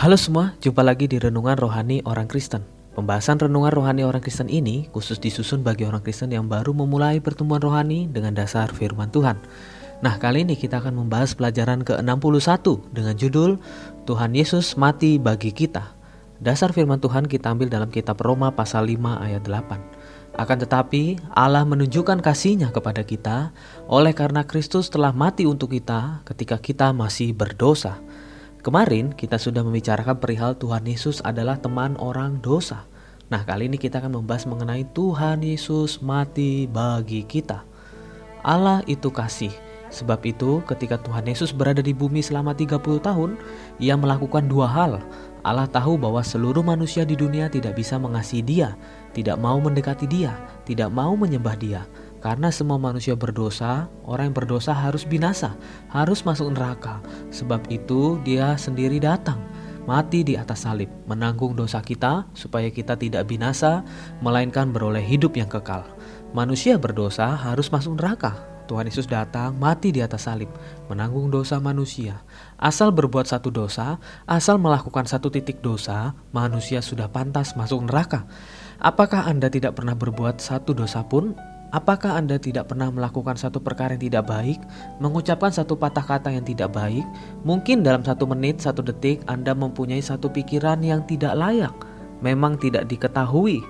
Halo semua, jumpa lagi di Renungan Rohani Orang Kristen. Pembahasan Renungan Rohani Orang Kristen ini khusus disusun bagi orang Kristen yang baru memulai pertumbuhan rohani dengan dasar firman Tuhan. Nah, kali ini kita akan membahas pelajaran ke-61 dengan judul Tuhan Yesus mati bagi kita. Dasar firman Tuhan kita ambil dalam kitab Roma pasal 5 ayat 8. Akan tetapi Allah menunjukkan kasihnya kepada kita oleh karena Kristus telah mati untuk kita ketika kita masih berdosa. Kemarin kita sudah membicarakan perihal Tuhan Yesus adalah teman orang dosa. Nah, kali ini kita akan membahas mengenai Tuhan Yesus mati bagi kita. Allah itu kasih. Sebab itu, ketika Tuhan Yesus berada di bumi selama 30 tahun, ia melakukan dua hal. Allah tahu bahwa seluruh manusia di dunia tidak bisa mengasihi dia, tidak mau mendekati dia, tidak mau menyembah dia. Karena semua manusia berdosa, orang yang berdosa harus binasa, harus masuk neraka. Sebab itu dia sendiri datang, mati di atas salib, menanggung dosa kita supaya kita tidak binasa, melainkan beroleh hidup yang kekal. Manusia berdosa harus masuk neraka. Tuhan Yesus datang, mati di atas salib, menanggung dosa manusia. Asal berbuat satu dosa, asal melakukan satu titik dosa, manusia sudah pantas masuk neraka. Apakah Anda tidak pernah berbuat satu dosa pun? Apakah Anda tidak pernah melakukan satu perkara yang tidak baik, mengucapkan satu patah kata yang tidak baik? Mungkin dalam satu menit, satu detik, Anda mempunyai satu pikiran yang tidak layak, memang tidak diketahui,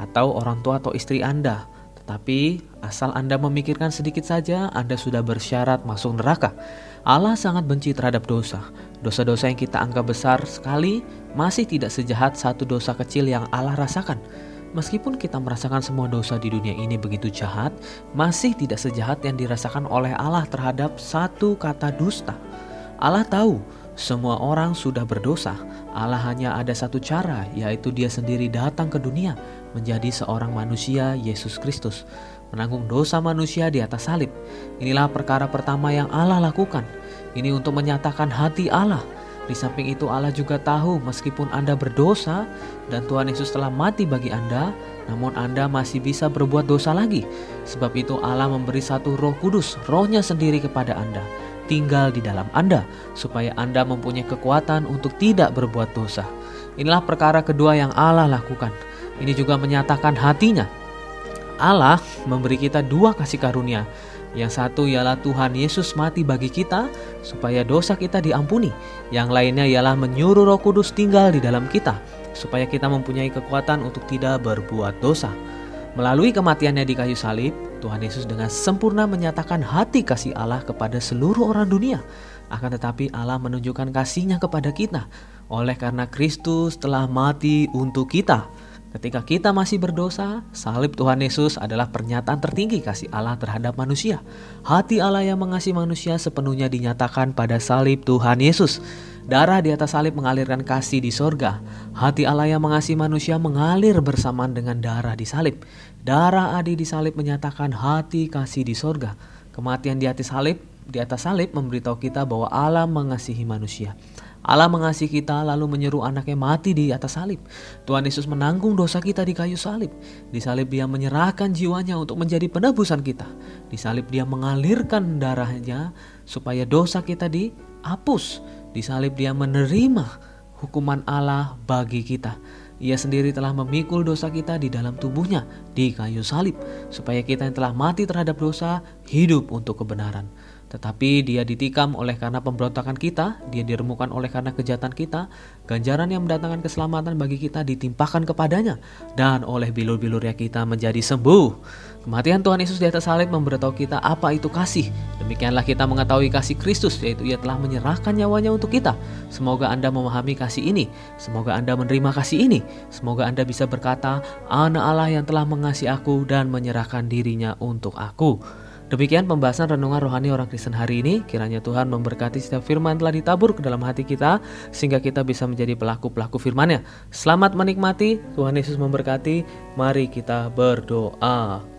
atau orang tua atau istri Anda. Tetapi asal Anda memikirkan sedikit saja, Anda sudah bersyarat masuk neraka. Allah sangat benci terhadap dosa. Dosa-dosa yang kita anggap besar sekali masih tidak sejahat satu dosa kecil yang Allah rasakan. Meskipun kita merasakan semua dosa di dunia ini begitu jahat, masih tidak sejahat yang dirasakan oleh Allah terhadap satu kata dusta. Allah tahu semua orang sudah berdosa. Allah hanya ada satu cara, yaitu Dia sendiri datang ke dunia menjadi seorang manusia, Yesus Kristus, menanggung dosa manusia di atas salib. Inilah perkara pertama yang Allah lakukan. Ini untuk menyatakan hati Allah di samping itu Allah juga tahu meskipun Anda berdosa dan Tuhan Yesus telah mati bagi Anda, namun Anda masih bisa berbuat dosa lagi. Sebab itu Allah memberi satu roh kudus, rohnya sendiri kepada Anda, tinggal di dalam Anda, supaya Anda mempunyai kekuatan untuk tidak berbuat dosa. Inilah perkara kedua yang Allah lakukan. Ini juga menyatakan hatinya. Allah memberi kita dua kasih karunia, yang satu ialah Tuhan Yesus mati bagi kita supaya dosa kita diampuni. Yang lainnya ialah menyuruh Roh Kudus tinggal di dalam kita supaya kita mempunyai kekuatan untuk tidak berbuat dosa. Melalui kematiannya di kayu salib, Tuhan Yesus dengan sempurna menyatakan hati kasih Allah kepada seluruh orang dunia. Akan tetapi Allah menunjukkan kasihnya kepada kita oleh karena Kristus telah mati untuk kita. Ketika kita masih berdosa, salib Tuhan Yesus adalah pernyataan tertinggi kasih Allah terhadap manusia. Hati Allah yang mengasihi manusia sepenuhnya dinyatakan pada salib Tuhan Yesus. Darah di atas salib mengalirkan kasih di sorga. Hati Allah yang mengasihi manusia mengalir bersamaan dengan darah di salib. Darah adi di salib menyatakan hati kasih di sorga. Kematian di atas salib di atas salib memberitahu kita bahwa Allah mengasihi manusia. Allah mengasihi kita lalu menyeru anaknya mati di atas salib. Tuhan Yesus menanggung dosa kita di kayu salib. Di salib dia menyerahkan jiwanya untuk menjadi penebusan kita. Di salib dia mengalirkan darahnya supaya dosa kita dihapus. Di salib dia menerima hukuman Allah bagi kita. Ia sendiri telah memikul dosa kita di dalam tubuhnya di kayu salib, supaya kita yang telah mati terhadap dosa hidup untuk kebenaran. Tetapi dia ditikam oleh karena pemberontakan kita, dia diremukan oleh karena kejahatan kita, ganjaran yang mendatangkan keselamatan bagi kita ditimpakan kepadanya, dan oleh bilur-bilurnya kita menjadi sembuh. Kematian Tuhan Yesus di atas salib memberitahu kita apa itu kasih. Demikianlah kita mengetahui kasih Kristus, yaitu ia telah menyerahkan nyawanya untuk kita. Semoga Anda memahami kasih ini, semoga Anda menerima kasih ini, semoga Anda bisa berkata, Anak Allah yang telah mengasihi aku dan menyerahkan dirinya untuk aku. Demikian pembahasan renungan rohani orang Kristen hari ini. Kiranya Tuhan memberkati setiap firman telah ditabur ke dalam hati kita sehingga kita bisa menjadi pelaku-pelaku firman-Nya. Selamat menikmati, Tuhan Yesus memberkati. Mari kita berdoa.